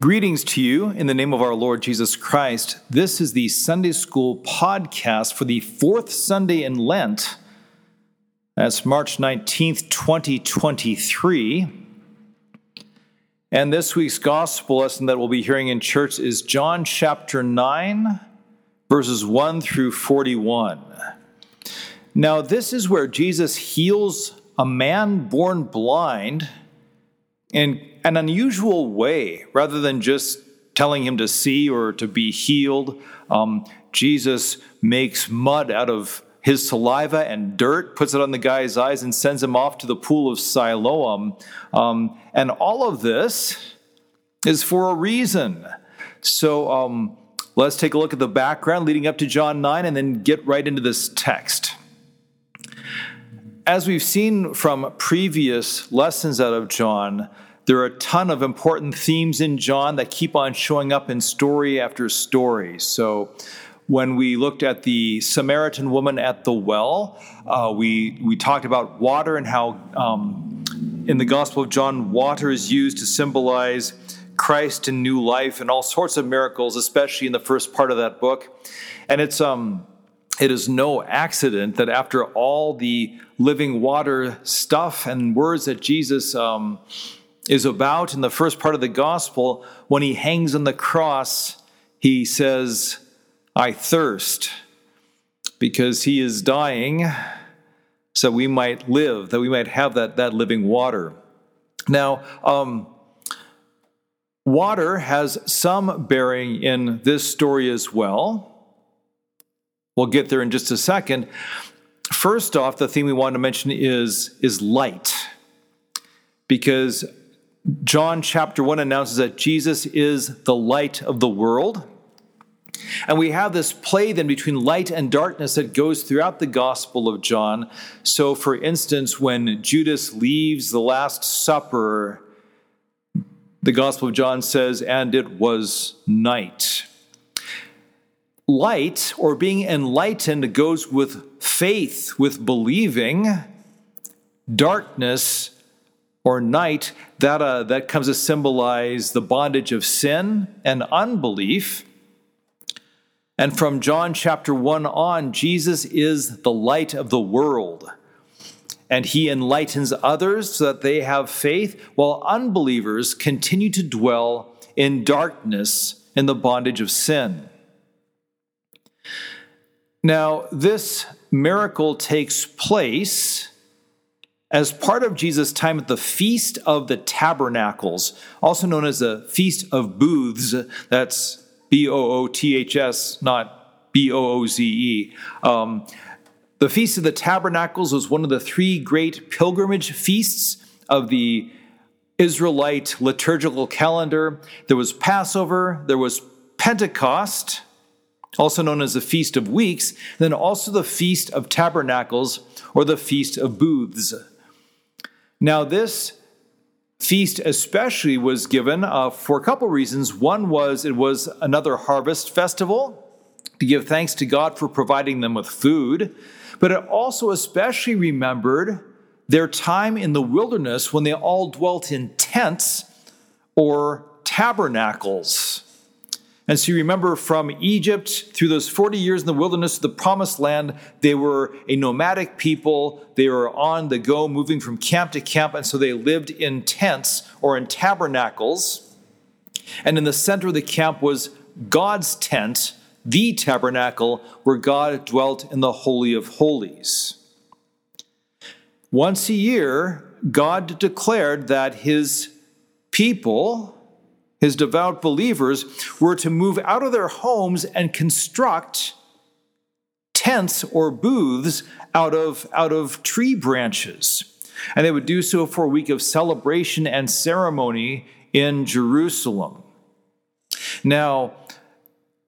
Greetings to you in the name of our Lord Jesus Christ. This is the Sunday School podcast for the fourth Sunday in Lent. That's March 19th, 2023. And this week's gospel lesson that we'll be hearing in church is John chapter 9, verses 1 through 41. Now, this is where Jesus heals a man born blind and an unusual way rather than just telling him to see or to be healed. Um, Jesus makes mud out of his saliva and dirt, puts it on the guy's eyes, and sends him off to the pool of Siloam. Um, and all of this is for a reason. So um, let's take a look at the background leading up to John 9 and then get right into this text. As we've seen from previous lessons out of John, there are a ton of important themes in John that keep on showing up in story after story. So, when we looked at the Samaritan woman at the well, uh, we, we talked about water and how um, in the Gospel of John, water is used to symbolize Christ and new life and all sorts of miracles, especially in the first part of that book. And it's um, it is no accident that after all the living water stuff and words that Jesus um, is about in the first part of the gospel, when he hangs on the cross, he says, I thirst, because he is dying so we might live, that we might have that, that living water. Now, um, water has some bearing in this story as well. We'll get there in just a second. First off, the thing we want to mention is, is light. Because John chapter 1 announces that Jesus is the light of the world. And we have this play then between light and darkness that goes throughout the Gospel of John. So, for instance, when Judas leaves the Last Supper, the Gospel of John says, and it was night. Light, or being enlightened, goes with faith, with believing. Darkness or night, that, uh, that comes to symbolize the bondage of sin and unbelief. And from John chapter 1 on, Jesus is the light of the world. And he enlightens others so that they have faith, while unbelievers continue to dwell in darkness in the bondage of sin. Now, this miracle takes place as part of Jesus' time at the Feast of the Tabernacles, also known as the Feast of Booths, that's B O O T H S, not B O O Z E. Um, the Feast of the Tabernacles was one of the three great pilgrimage feasts of the Israelite liturgical calendar. There was Passover, there was Pentecost, also known as the Feast of Weeks, then also the Feast of Tabernacles or the Feast of Booths. Now, this feast especially was given uh, for a couple reasons. One was it was another harvest festival to give thanks to God for providing them with food, but it also especially remembered their time in the wilderness when they all dwelt in tents or tabernacles. And so you remember from Egypt through those 40 years in the wilderness to the promised land, they were a nomadic people. They were on the go, moving from camp to camp. And so they lived in tents or in tabernacles. And in the center of the camp was God's tent, the tabernacle, where God dwelt in the Holy of Holies. Once a year, God declared that his people, his devout believers, were to move out of their homes and construct tents or booths out of, out of tree branches. And they would do so for a week of celebration and ceremony in Jerusalem. Now,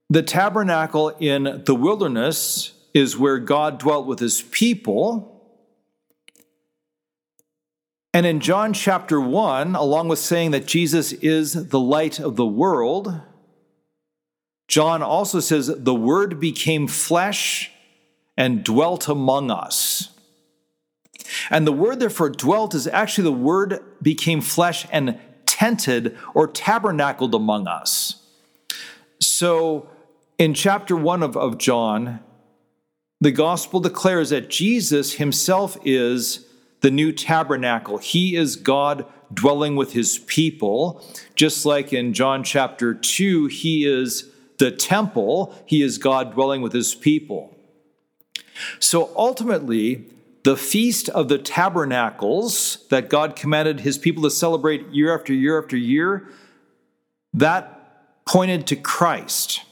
the tabernacle in the wilderness is where God dwelt with his people. And in John chapter 1, along with saying that Jesus is the light of the world, John also says, The Word became flesh and dwelt among us. And the word, therefore, dwelt is actually the word became flesh and tented or tabernacled among us. So in chapter 1 of, of John, the gospel declares that Jesus himself is the new tabernacle. He is God dwelling with his people. Just like in John chapter 2, he is the temple, he is God dwelling with his people. So ultimately, the feast of the tabernacles that God commanded his people to celebrate year after year after year, that pointed to Christ.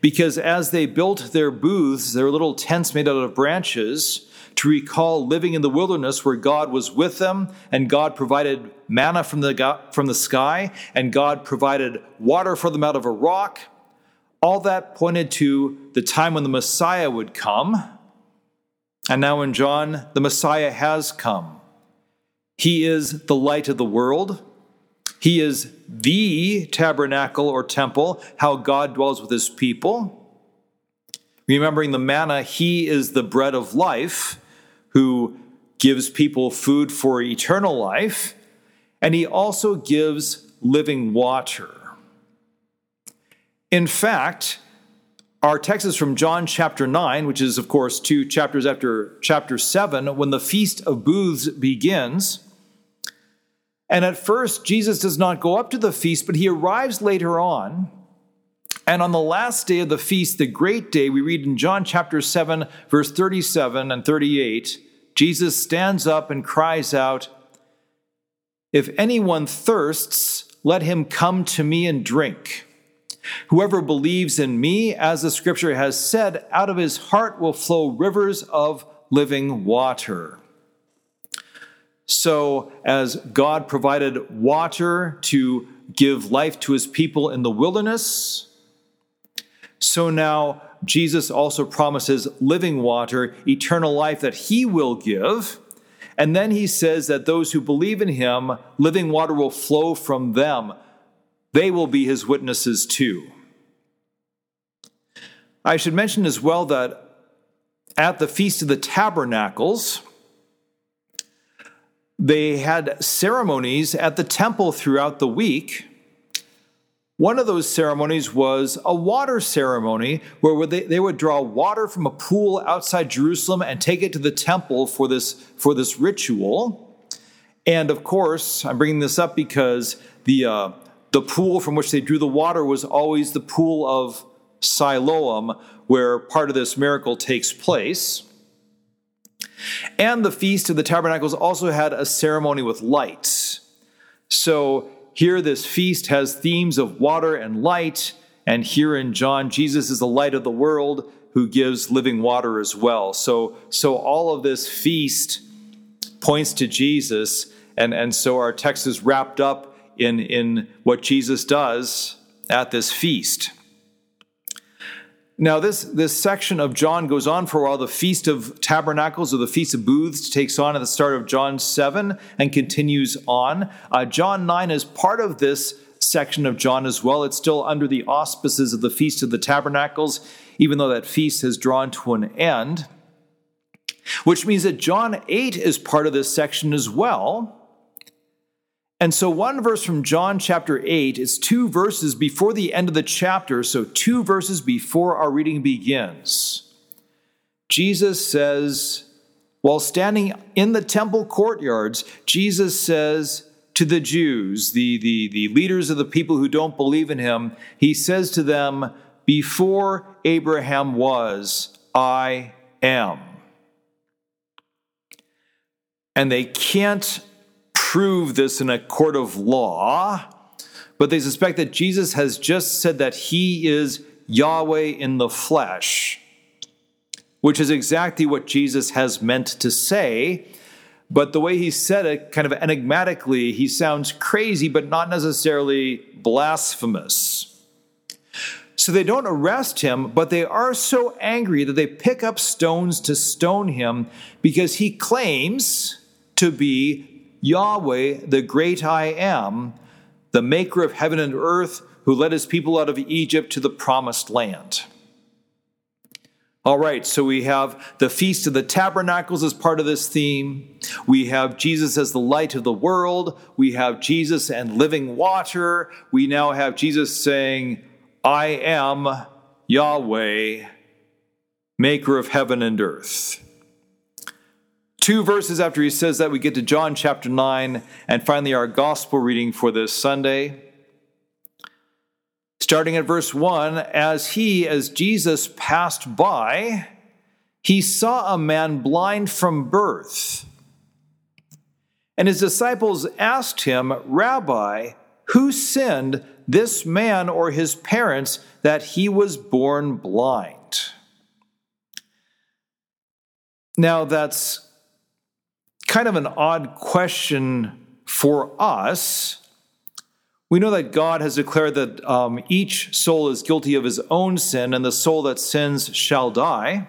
Because as they built their booths, their little tents made out of branches, to recall living in the wilderness where God was with them and God provided manna from the, from the sky and God provided water for them out of a rock. All that pointed to the time when the Messiah would come. And now in John, the Messiah has come. He is the light of the world. He is the tabernacle or temple, how God dwells with his people. Remembering the manna, he is the bread of life who gives people food for eternal life, and he also gives living water. In fact, our text is from John chapter 9, which is, of course, two chapters after chapter 7, when the Feast of Booths begins. And at first, Jesus does not go up to the feast, but he arrives later on. And on the last day of the feast, the great day, we read in John chapter 7, verse 37 and 38, Jesus stands up and cries out, If anyone thirsts, let him come to me and drink. Whoever believes in me, as the scripture has said, out of his heart will flow rivers of living water. So, as God provided water to give life to his people in the wilderness, so now Jesus also promises living water, eternal life that he will give. And then he says that those who believe in him, living water will flow from them. They will be his witnesses too. I should mention as well that at the Feast of the Tabernacles, they had ceremonies at the temple throughout the week. One of those ceremonies was a water ceremony where they, would draw water from a pool outside Jerusalem and take it to the temple for this, for this ritual. And of course, I'm bringing this up because the, uh, the pool from which they drew the water was always the pool of Siloam, where part of this miracle takes place. And the Feast of the Tabernacles also had a ceremony with lights. So here, this feast has themes of water and light. And here in John, Jesus is the light of the world who gives living water as well. So, so all of this feast points to Jesus. And, and so our text is wrapped up in, in what Jesus does at this feast. Now, this, this section of John goes on for a while. The Feast of Tabernacles or the Feast of Booths takes on at the start of John 7 and continues on. Uh, John 9 is part of this section of John as well. It's still under the auspices of the Feast of the Tabernacles, even though that feast has drawn to an end. Which means that John 8 is part of this section as well. And so, one verse from John chapter 8 is two verses before the end of the chapter, so two verses before our reading begins. Jesus says, while standing in the temple courtyards, Jesus says to the Jews, the, the, the leaders of the people who don't believe in him, he says to them, Before Abraham was, I am. And they can't prove this in a court of law, but they suspect that Jesus has just said that he is Yahweh in the flesh, which is exactly what Jesus has meant to say. But the way he said it, kind of enigmatically, he sounds crazy, but not necessarily blasphemous. So they don't arrest him, but they are so angry that they pick up stones to stone him because he claims to be Yahweh, the great I am, the maker of heaven and earth, who led his people out of Egypt to the promised land. All right, so we have the Feast of the Tabernacles as part of this theme. We have Jesus as the light of the world. We have Jesus and living water. We now have Jesus saying, I am Yahweh, maker of heaven and earth. Two verses after he says that, we get to John chapter 9, and finally our gospel reading for this Sunday. Starting at verse 1 As he, as Jesus passed by, he saw a man blind from birth. And his disciples asked him, Rabbi, who sinned, this man or his parents, that he was born blind? Now, that's kind of an odd question for us we know that God has declared that um, each soul is guilty of his own sin, and the soul that sins shall die.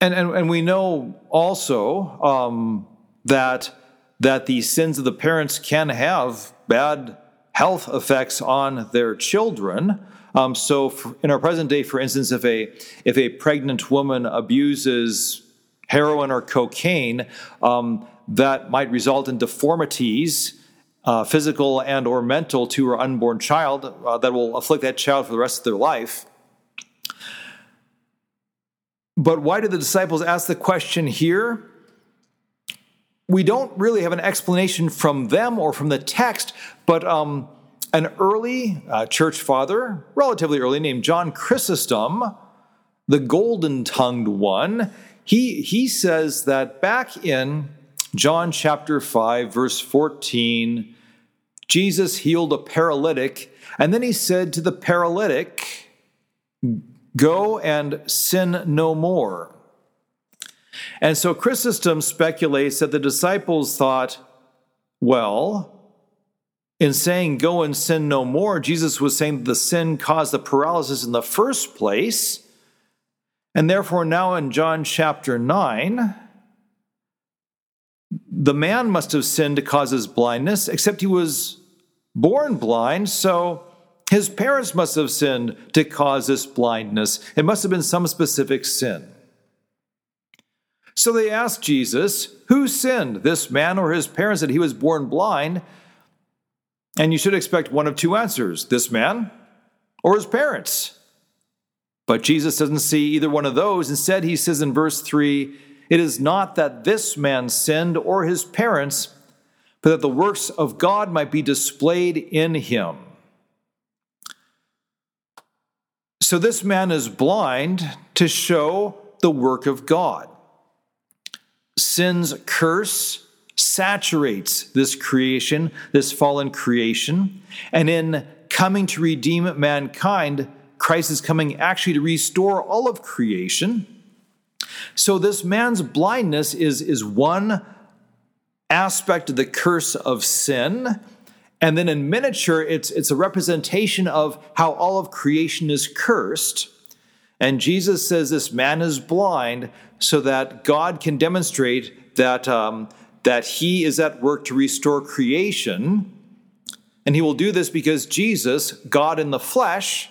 And, and, and we know also um, that, that the sins of the parents can have bad health effects on their children. Um, so, for, in our present day, for instance, if a, if a pregnant woman abuses heroin or cocaine, um, that might result in deformities uh, physical and or mental to her unborn child uh, that will afflict that child for the rest of their life. But why did the disciples ask the question here? We don't really have an explanation from them or from the text but um, an early uh, church father relatively early named john chrysostom the golden tongued one he, he says that back in John chapter 5, verse 14, Jesus healed a paralytic, and then he said to the paralytic, Go and sin no more. And so Chrysostom speculates that the disciples thought, well, in saying go and sin no more, Jesus was saying that the sin caused the paralysis in the first place. And therefore, now in John chapter 9, the man must have sinned to cause his blindness, except he was born blind, so his parents must have sinned to cause this blindness. It must have been some specific sin. So they asked Jesus, Who sinned, this man or his parents, that he was born blind? And you should expect one of two answers this man or his parents. But Jesus doesn't see either one of those. Instead, he says in verse 3 It is not that this man sinned or his parents but that the works of God might be displayed in him. So this man is blind to show the work of God. Sin's curse saturates this creation, this fallen creation, and in coming to redeem mankind, Christ is coming actually to restore all of creation. So this man's blindness is, is one aspect of the curse of sin. And then in miniature, it's, it's a representation of how all of creation is cursed. And Jesus says this man is blind so that God can demonstrate that, um, that he is at work to restore creation. And he will do this because Jesus, God in the flesh,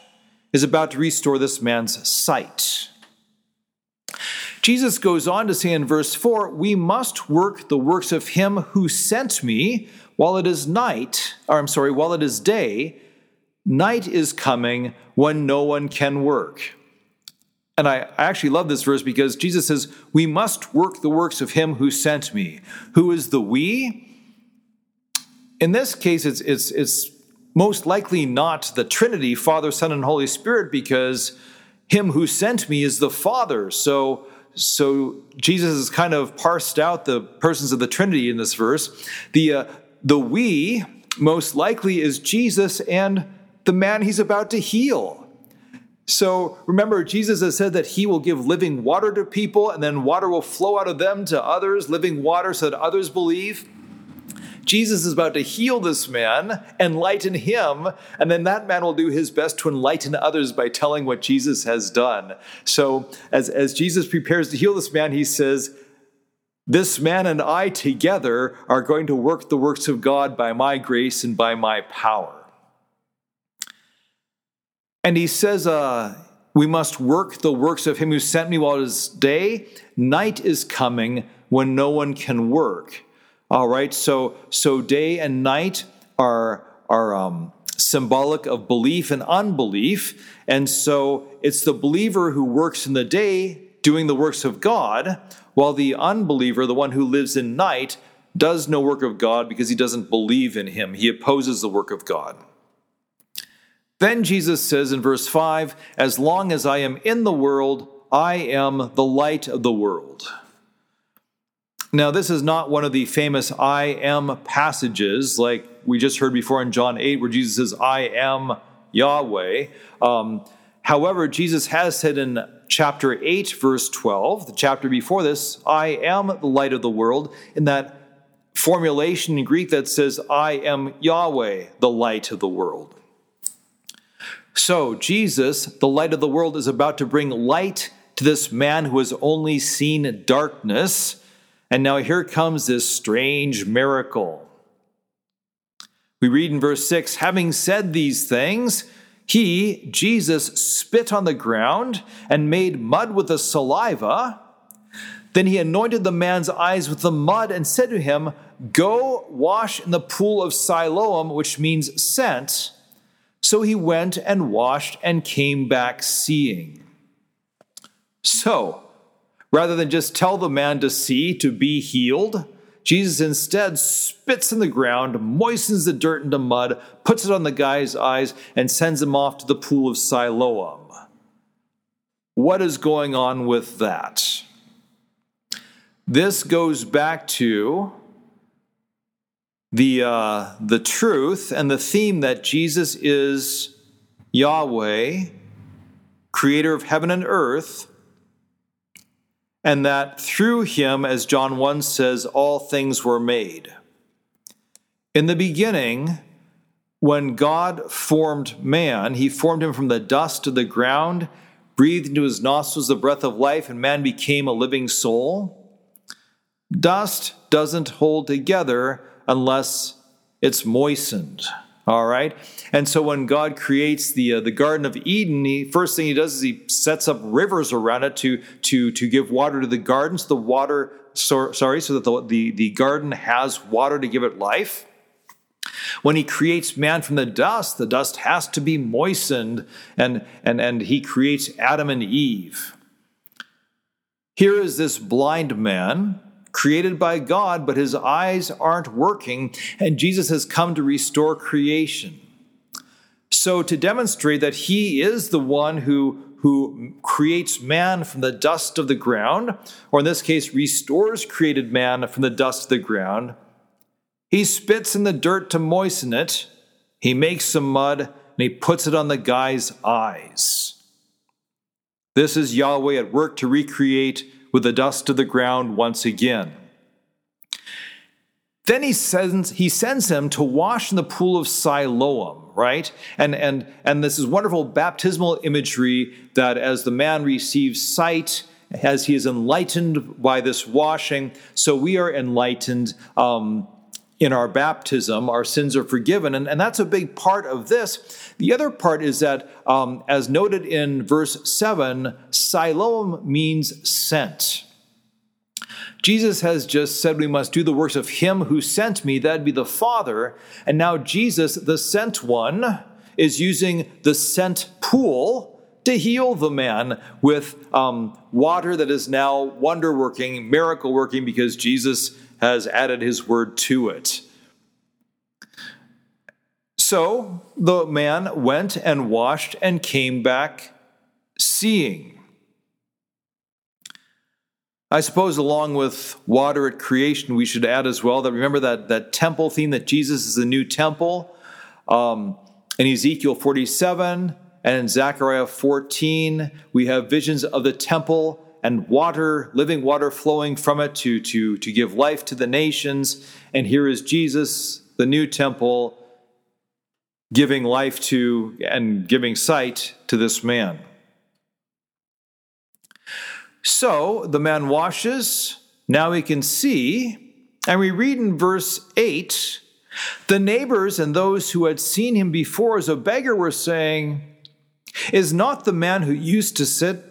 is about to restore this man's sight. Jesus goes on to say in verse 4 We must work the works of him who sent me while it is night, or I'm sorry, while it is day. Night is coming when no one can work. And I, actually love this verse because Jesus says, We must work the works of him who sent me. Who is the we? In this case, it's, it's, it's most likely not the Trinity, Father, Son, and Holy Spirit, because him who sent me is the Father. So so Jesus has kind of parsed out the persons of the Trinity in this verse. The, uh, the we most likely is Jesus and the man he's about to heal. So remember, Jesus has said that he will give living water to people, and then water will flow out of them to others, living water so that others believe. Jesus is about to heal this man, enlighten him, and then that man will do his best to enlighten others by telling what Jesus has done. So, as, as Jesus prepares to heal this man, he says, This man and I together are going to work the works of God by my grace and by my power. And he says, uh, we must work the works of him who sent me while it is day. Night is coming when no one can work. All right, so so day and night are are um, symbolic of belief and unbelief, and so it's the believer who works in the day doing the works of God, while the unbeliever, the one who lives in night, does no work of God because he doesn't believe in him. He opposes the work of God. Then Jesus says in verse 5 As long as I am in the world, I am the light of the world. Now, this is not one of the famous I am passages like we just heard before in John 8, where Jesus says, I am Yahweh. Um, however, Jesus has said in chapter 8, verse 12, the chapter before this, I am the light of the world, in that formulation in Greek that says, I am Yahweh, the light of the world. So, Jesus, the light of the world, is about to bring light to this man who has only seen darkness. And now here comes this strange miracle. We read in verse 6 Having said these things, he, Jesus, spit on the ground and made mud with the saliva. Then he anointed the man's eyes with the mud and said to him, Go wash in the pool of Siloam, which means sent. So he went and washed and came back seeing. So, rather than just tell the man to see, to be healed, Jesus instead spits in the ground, moistens the dirt into mud, puts it on the guy's eyes, and sends him off to the pool of Siloam. What is going on with that? This goes back to the, uh, the truth and the theme that Jesus is Yahweh, creator of heaven and earth, and that through him, as John 1 says, all things were made. In the beginning, when God formed man, he formed him from the dust of the ground, breathed into his nostrils the breath of life, and man became a living soul. Dust doesn't hold together unless it's moistened. All right. And so when God creates the uh, the Garden of Eden, the first thing he does is he sets up rivers around it to to to give water to the gardens. The water, so, sorry, so that the, the the garden has water to give it life. When he creates man from the dust, the dust has to be moistened, and and and he creates Adam and Eve. Here is this blind man created by God, but his eyes aren't working, and Jesus has come to restore creation. So, to demonstrate that he is the one who, who creates man from the dust of the ground, or in this case, restores created man from the dust of the ground, he spits in the dirt to moisten it, he makes some mud, and he puts it on the guy's eyes. This is Yahweh at work to recreate with the dust of the ground once again. Then he sends, he sends him to wash in the pool of Siloam, right? And, and, and this is wonderful baptismal imagery that as the man receives sight, as he is enlightened by this washing, so we are enlightened um, in our baptism. Our sins are forgiven. And, and that's a big part of this. The other part is that, um, as noted in verse 7, Siloam means sent. Jesus has just said we must do the works of him who sent me, that'd be the Father. And now Jesus, the sent one, is using the sent pool to heal the man with um, water that is now wonder working, miracle working, because Jesus has added his word to it. So the man went and washed and came back seeing. I suppose, along with water at creation, we should add as well that remember that, that temple theme that Jesus is the new temple. Um, in Ezekiel 47 and in Zechariah 14, we have visions of the temple and water, living water flowing from it to, to, to give life to the nations. And here is Jesus, the new temple, giving life to and giving sight to this man. So the man washes, now he can see, and we read in verse 8 the neighbors and those who had seen him before as a beggar were saying, Is not the man who used to sit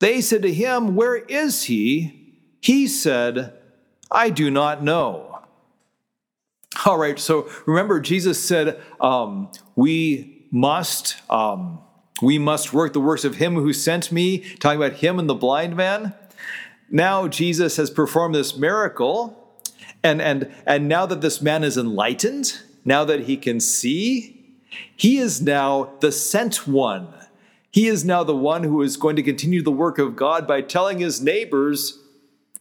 They said to him, Where is he? He said, I do not know. All right, so remember, Jesus said, um, We must. Um, we must work the works of him who sent me, talking about him and the blind man. Now Jesus has performed this miracle, and, and, and now that this man is enlightened, now that he can see, he is now the sent one. He is now the one who is going to continue the work of God by telling his neighbors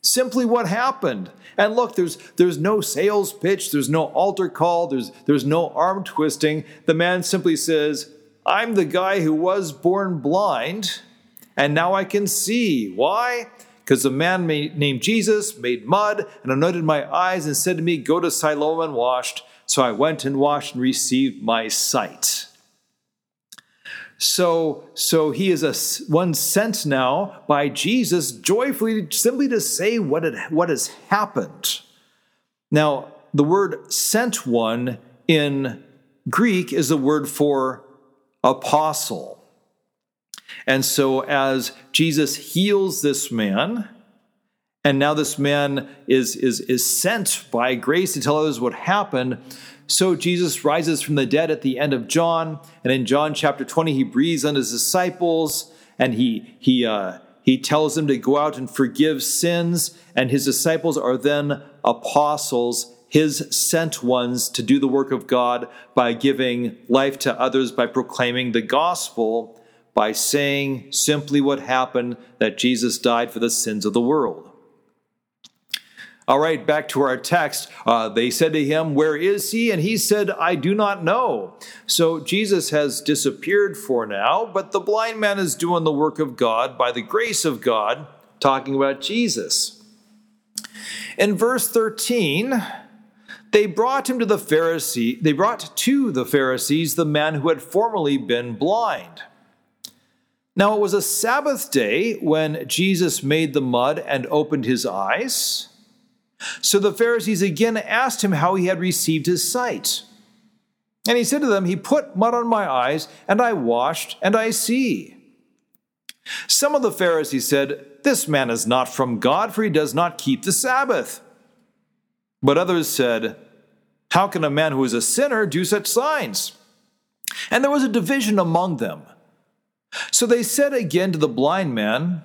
simply what happened. And look, there's there's no sales pitch, there's no altar call, there's there's no arm twisting. The man simply says, "I'm the guy who was born blind, and now I can see." Why? Because a man named Jesus made mud and anointed my eyes and said to me, "Go to Siloam and washed." So I went and washed and received my sight. So, so he is a one sent now by Jesus joyfully, simply to say what, it, what has happened. Now, the word sent one in Greek is the word for apostle. And so, as Jesus heals this man, and now this man is, is, is sent by grace to tell others what happened, so Jesus rises from the dead at the end of John, and in John chapter 20, he breathes on his disciples and he, he, uh, he tells them to go out and forgive sins, and his disciples are then apostles, his sent ones to do the work of God by giving life to others, by proclaiming the gospel, by saying simply what happened that Jesus died for the sins of the world. All right, back to our text. Uh, they said to him, Where is he? And he said, I do not know. So Jesus has disappeared for now, but the blind man is doing the work of God by the grace of God, talking about Jesus. In verse 13, they brought him to the Pharisee, they brought to the Pharisees the man who had formerly been blind. Now it was a Sabbath day when Jesus made the mud and opened his eyes. So the Pharisees again asked him how he had received his sight. And he said to them, He put mud on my eyes, and I washed, and I see. Some of the Pharisees said, This man is not from God, for he does not keep the Sabbath. But others said, How can a man who is a sinner do such signs? And there was a division among them. So they said again to the blind man,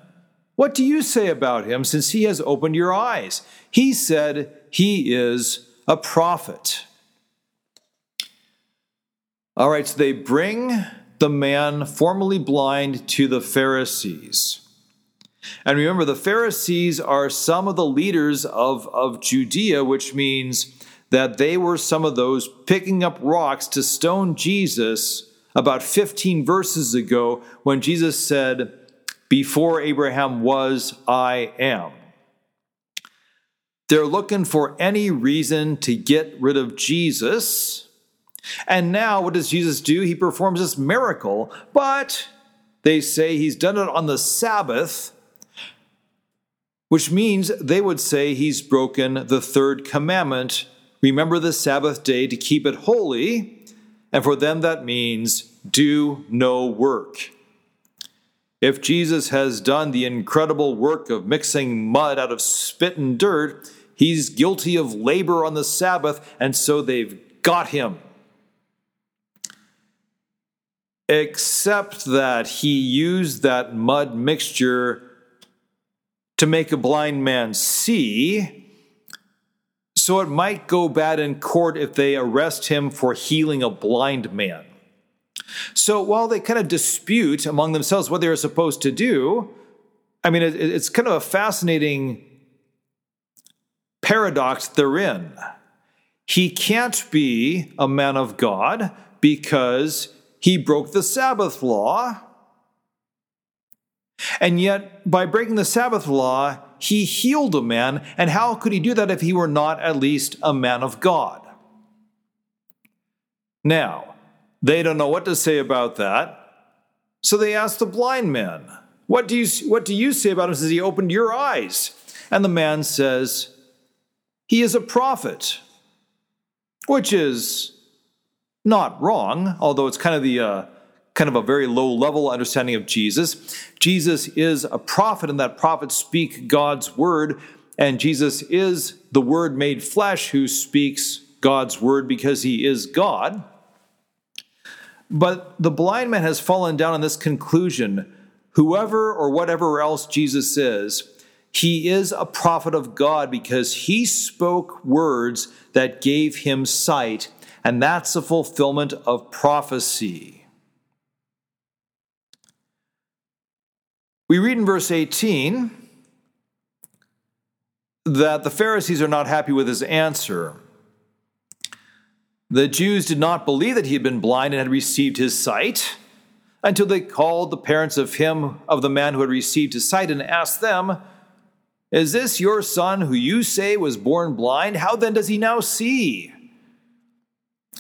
what do you say about him since he has opened your eyes? He said he is a prophet. All right, so they bring the man formerly blind to the Pharisees. And remember, the Pharisees are some of the leaders of, of Judea, which means that they were some of those picking up rocks to stone Jesus about 15 verses ago when Jesus said, before Abraham was, I am. They're looking for any reason to get rid of Jesus. And now, what does Jesus do? He performs this miracle, but they say he's done it on the Sabbath, which means they would say he's broken the third commandment remember the Sabbath day to keep it holy. And for them, that means do no work. If Jesus has done the incredible work of mixing mud out of spit and dirt, he's guilty of labor on the Sabbath, and so they've got him. Except that he used that mud mixture to make a blind man see. So it might go bad in court if they arrest him for healing a blind man. So while they kind of dispute among themselves what they're supposed to do, I mean, it, it's kind of a fascinating paradox they're in. He can't be a man of God because he broke the Sabbath law. And yet, by breaking the Sabbath law, he healed a man. And how could he do that if he were not at least a man of God? Now, they don't know what to say about that. So they ask the blind man, What do you, what do you say about him? Says he opened your eyes. And the man says, He is a prophet, which is not wrong, although it's kind of the uh, kind of a very low level understanding of Jesus. Jesus is a prophet, and that prophets speak God's word, and Jesus is the word made flesh who speaks God's word because he is God. But the blind man has fallen down on this conclusion whoever or whatever else Jesus is, he is a prophet of God because he spoke words that gave him sight, and that's a fulfillment of prophecy. We read in verse 18 that the Pharisees are not happy with his answer. The Jews did not believe that he had been blind and had received his sight until they called the parents of him of the man who had received his sight and asked them, Is this your son who you say was born blind? How then does he now see?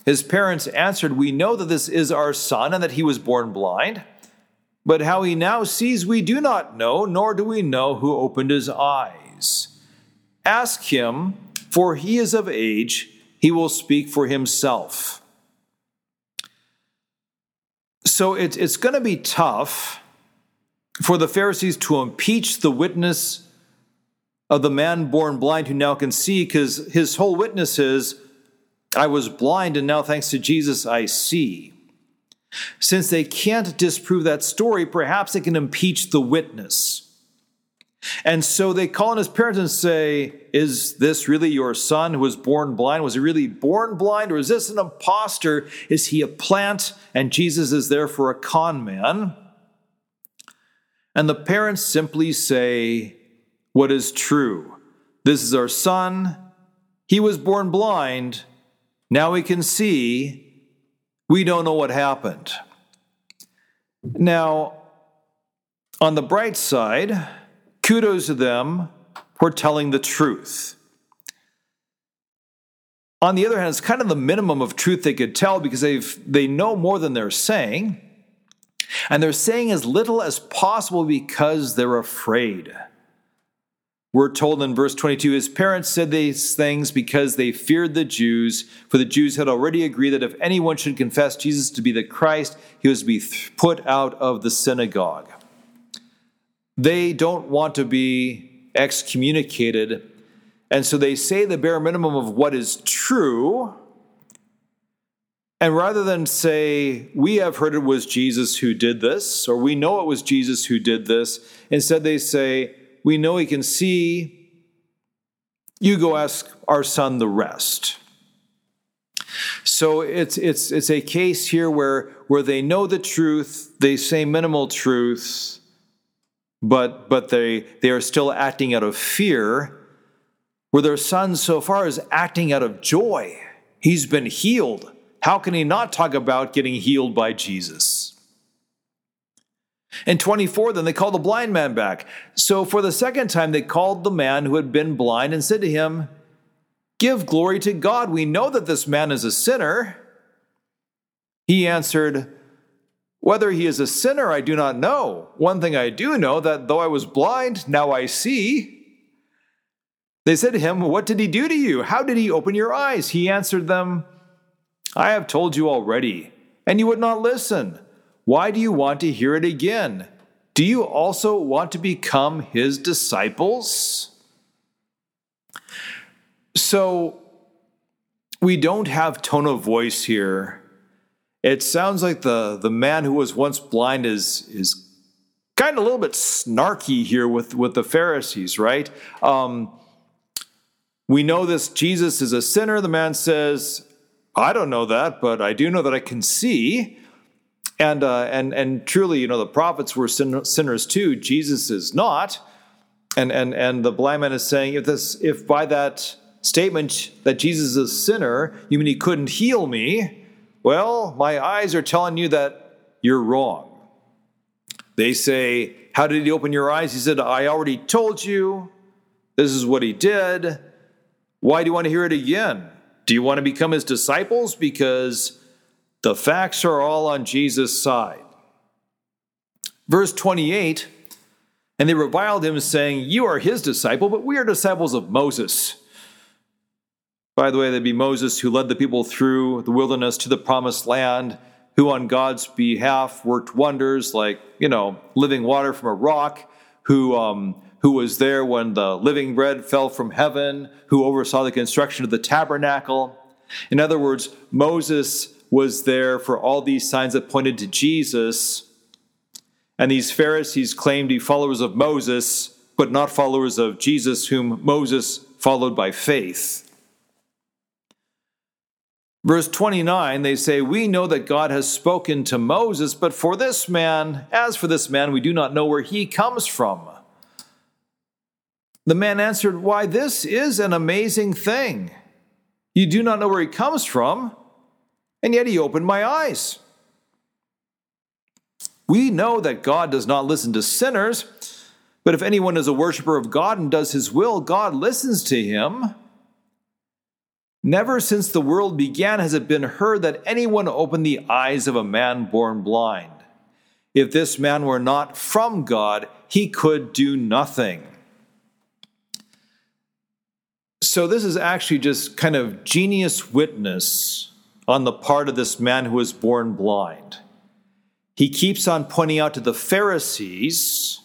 His parents answered, We know that this is our son and that he was born blind. But how he now sees, we do not know, nor do we know who opened his eyes. Ask him, for he is of age he will speak for himself. So it, it's going to be tough for the Pharisees to impeach the witness of the man born blind who now can see, because his whole witness is, I was blind, and now thanks to Jesus, I see. Since they can't disprove that story, perhaps they can impeach the witness. And so they call on his parents and say, Is this really your son who was born blind? Was he really born blind, or is this an impostor? Is he a plant and Jesus is therefore a con man? And the parents simply say, What is true? This is our son. He was born blind. Now he can see. We don't know what happened. Now, on the bright side, Kudos to them for telling the truth. On the other hand, it's kind of the minimum of truth they could tell because they've, they know more than they're saying. And they're saying as little as possible because they're afraid. We're told in verse 22 his parents said these things because they feared the Jews, for the Jews had already agreed that if anyone should confess Jesus to be the Christ, he was to be put out of the synagogue. They don't want to be excommunicated. And so they say the bare minimum of what is true. And rather than say, we have heard it was Jesus who did this, or we know it was Jesus who did this, instead they say, we know he can see. You go ask our son the rest. So it's, it's, it's a case here where, where they know the truth, they say minimal truth, but but they they are still acting out of fear where their son so far is acting out of joy. He's been healed. How can he not talk about getting healed by jesus? In 24 then they called the blind man back. So for the second time they called the man who had been blind and said to him give glory to god. We know that this man is a sinner. He answered whether he is a sinner, I do not know. One thing I do know that though I was blind, now I see. They said to him, What did he do to you? How did he open your eyes? He answered them, I have told you already, and you would not listen. Why do you want to hear it again? Do you also want to become his disciples? So, we don't have tone of voice here it sounds like the, the man who was once blind is, is kind of a little bit snarky here with, with the Pharisees, right? Um, we know this Jesus is a sinner. The man says, I don't know that, but I do know that I can see. And, uh, and, and truly, you know, the prophets were sin- sinners too. Jesus is not. And, and, and the blind man is saying, if, this, if by that statement that Jesus is a sinner, you mean he couldn't heal me, well, my eyes are telling you that you're wrong. They say, How did he open your eyes? He said, I already told you. This is what he did. Why do you want to hear it again? Do you want to become his disciples? Because the facts are all on Jesus' side. Verse 28 And they reviled him, saying, You are his disciple, but we are disciples of Moses. By the way, that'd be Moses who led the people through the wilderness to the promised land, who on God's behalf worked wonders like, you know, living water from a rock, who, um, who was there when the living bread fell from heaven, who oversaw the construction of the tabernacle. In other words, Moses was there for all these signs that pointed to Jesus. And these Pharisees claimed to be followers of Moses, but not followers of Jesus, whom Moses followed by faith. Verse 29, they say, We know that God has spoken to Moses, but for this man, as for this man, we do not know where he comes from. The man answered, Why, this is an amazing thing. You do not know where he comes from, and yet he opened my eyes. We know that God does not listen to sinners, but if anyone is a worshiper of God and does his will, God listens to him. Never since the world began has it been heard that anyone opened the eyes of a man born blind. If this man were not from God, he could do nothing. So, this is actually just kind of genius witness on the part of this man who was born blind. He keeps on pointing out to the Pharisees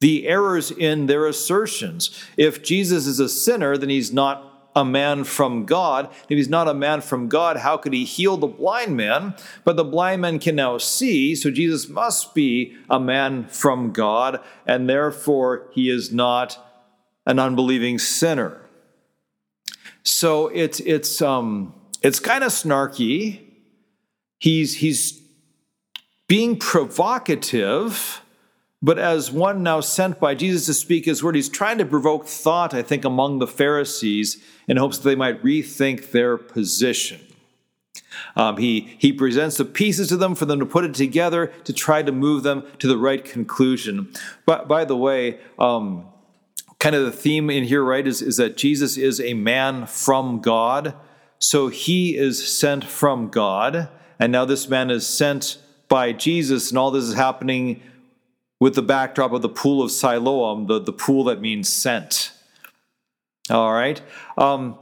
the errors in their assertions. If Jesus is a sinner, then he's not a man from God. If he's not a man from God, how could he heal the blind man? But the blind man can now see, so Jesus must be a man from God, and therefore he is not an unbelieving sinner. So it's it's um it's kind of snarky. He's he's being provocative but as one now sent by Jesus to speak his word, he's trying to provoke thought, I think, among the Pharisees in hopes that they might rethink their position. Um, he, he presents the pieces to them for them to put it together to try to move them to the right conclusion. But by the way, um, kind of the theme in here, right, is, is that Jesus is a man from God. So he is sent from God. And now this man is sent by Jesus, and all this is happening with the backdrop of the pool of Siloam, the, the pool that means sent. All right. Um,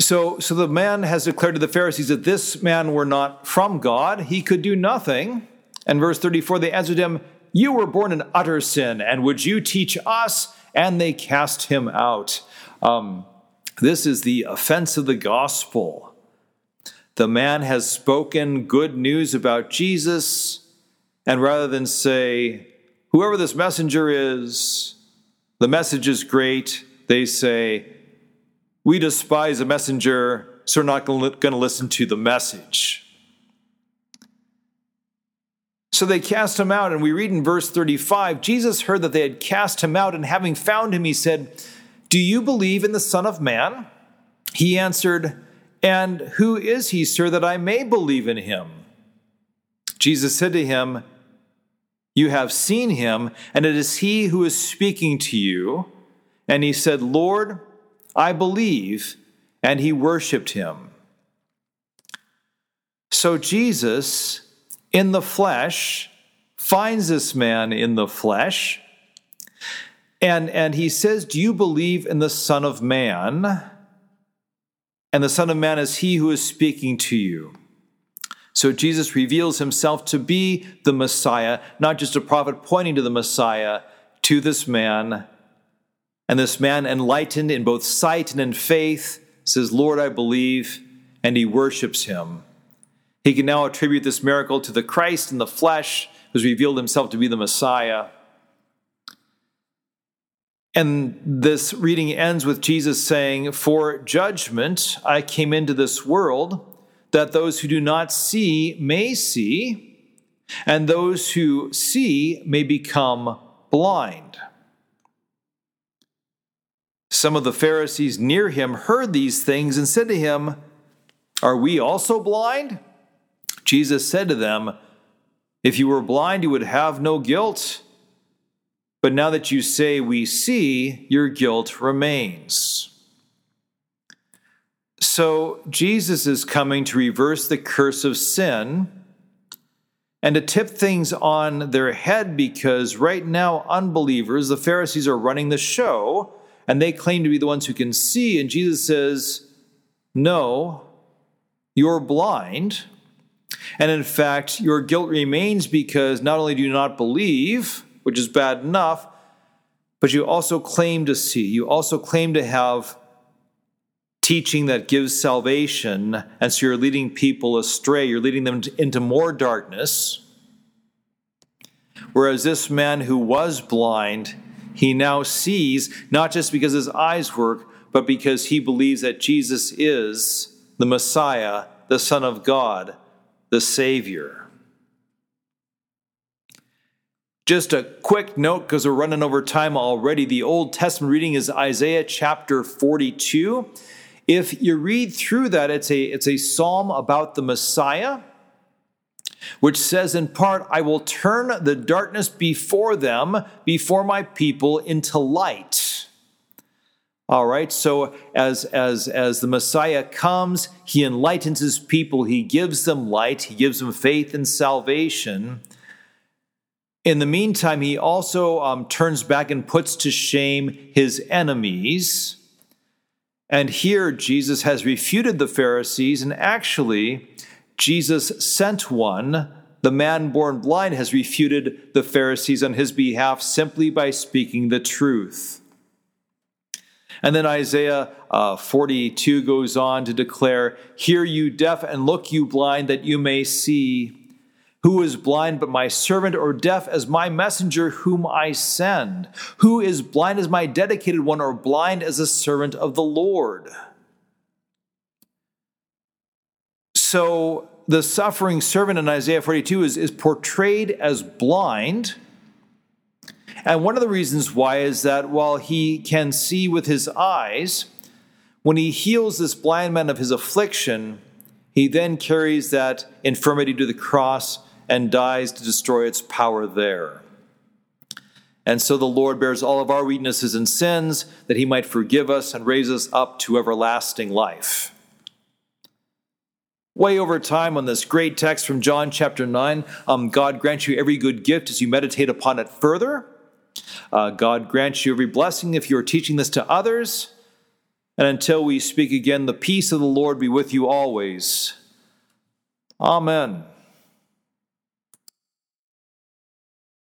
so, so the man has declared to the Pharisees that this man were not from God. He could do nothing. And verse 34, they answered him, You were born in utter sin, and would you teach us? And they cast him out. Um, this is the offense of the gospel. The man has spoken good news about Jesus and rather than say, whoever this messenger is, the message is great, they say, we despise a messenger, so we're not going to listen to the message. So they cast him out, and we read in verse 35 Jesus heard that they had cast him out, and having found him, he said, Do you believe in the Son of Man? He answered, And who is he, sir, that I may believe in him? Jesus said to him, you have seen him, and it is he who is speaking to you. And he said, Lord, I believe. And he worshiped him. So Jesus, in the flesh, finds this man in the flesh. And, and he says, Do you believe in the Son of Man? And the Son of Man is he who is speaking to you. So Jesus reveals himself to be the Messiah, not just a prophet pointing to the Messiah, to this man. And this man, enlightened in both sight and in faith, says, Lord, I believe, and he worships him. He can now attribute this miracle to the Christ in the flesh, who's revealed himself to be the Messiah. And this reading ends with Jesus saying, For judgment I came into this world that those who do not see may see, and those who see may become blind. Some of the Pharisees near him heard these things and said to him, Are we also blind? Jesus said to them, If you were blind, you would have no guilt. But now that you say we see, your guilt remains. So Jesus is coming to reverse the curse of sin and to tip things on their head because right now, unbelievers, the Pharisees, are running the show and they claim to be the ones who can see. And Jesus says, No, you're blind. And in fact, your guilt remains because not only do you not believe, which is bad enough, but you also claim to see. You also claim to have teaching that gives salvation. And so you're leading people astray, you're leading them into more darkness. Whereas this man who was blind, he now sees, not just because his eyes work, but because he believes that Jesus is the Messiah, the Son of God, the Savior. Just a quick note because we're running over time already. The Old Testament reading is Isaiah chapter 42. If you read through that, it's a, it's a psalm about the Messiah, which says in part, I will turn the darkness before them, before my people, into light. All right, so as, as, as the Messiah comes, he enlightens his people, he gives them light, he gives them faith and salvation. In the meantime, he also um, turns back and puts to shame his enemies. And here, Jesus has refuted the Pharisees, and actually, Jesus sent one. The man born blind has refuted the Pharisees on his behalf simply by speaking the truth. And then Isaiah uh, 42 goes on to declare, Hear you deaf, and look you blind, that you may see. Who is blind but my servant, or deaf as my messenger whom I send? Who is blind as my dedicated one, or blind as a servant of the Lord? So the suffering servant in Isaiah 42 is, is portrayed as blind. And one of the reasons why is that while he can see with his eyes, when he heals this blind man of his affliction, he then carries that infirmity to the cross and dies to destroy its power there. And so the Lord bears all of our weaknesses and sins that he might forgive us and raise us up to everlasting life. Way over time on this great text from John chapter 9, um, God grant you every good gift as you meditate upon it further. Uh, God grant you every blessing if you are teaching this to others. And until we speak again, the peace of the Lord be with you always. Amen.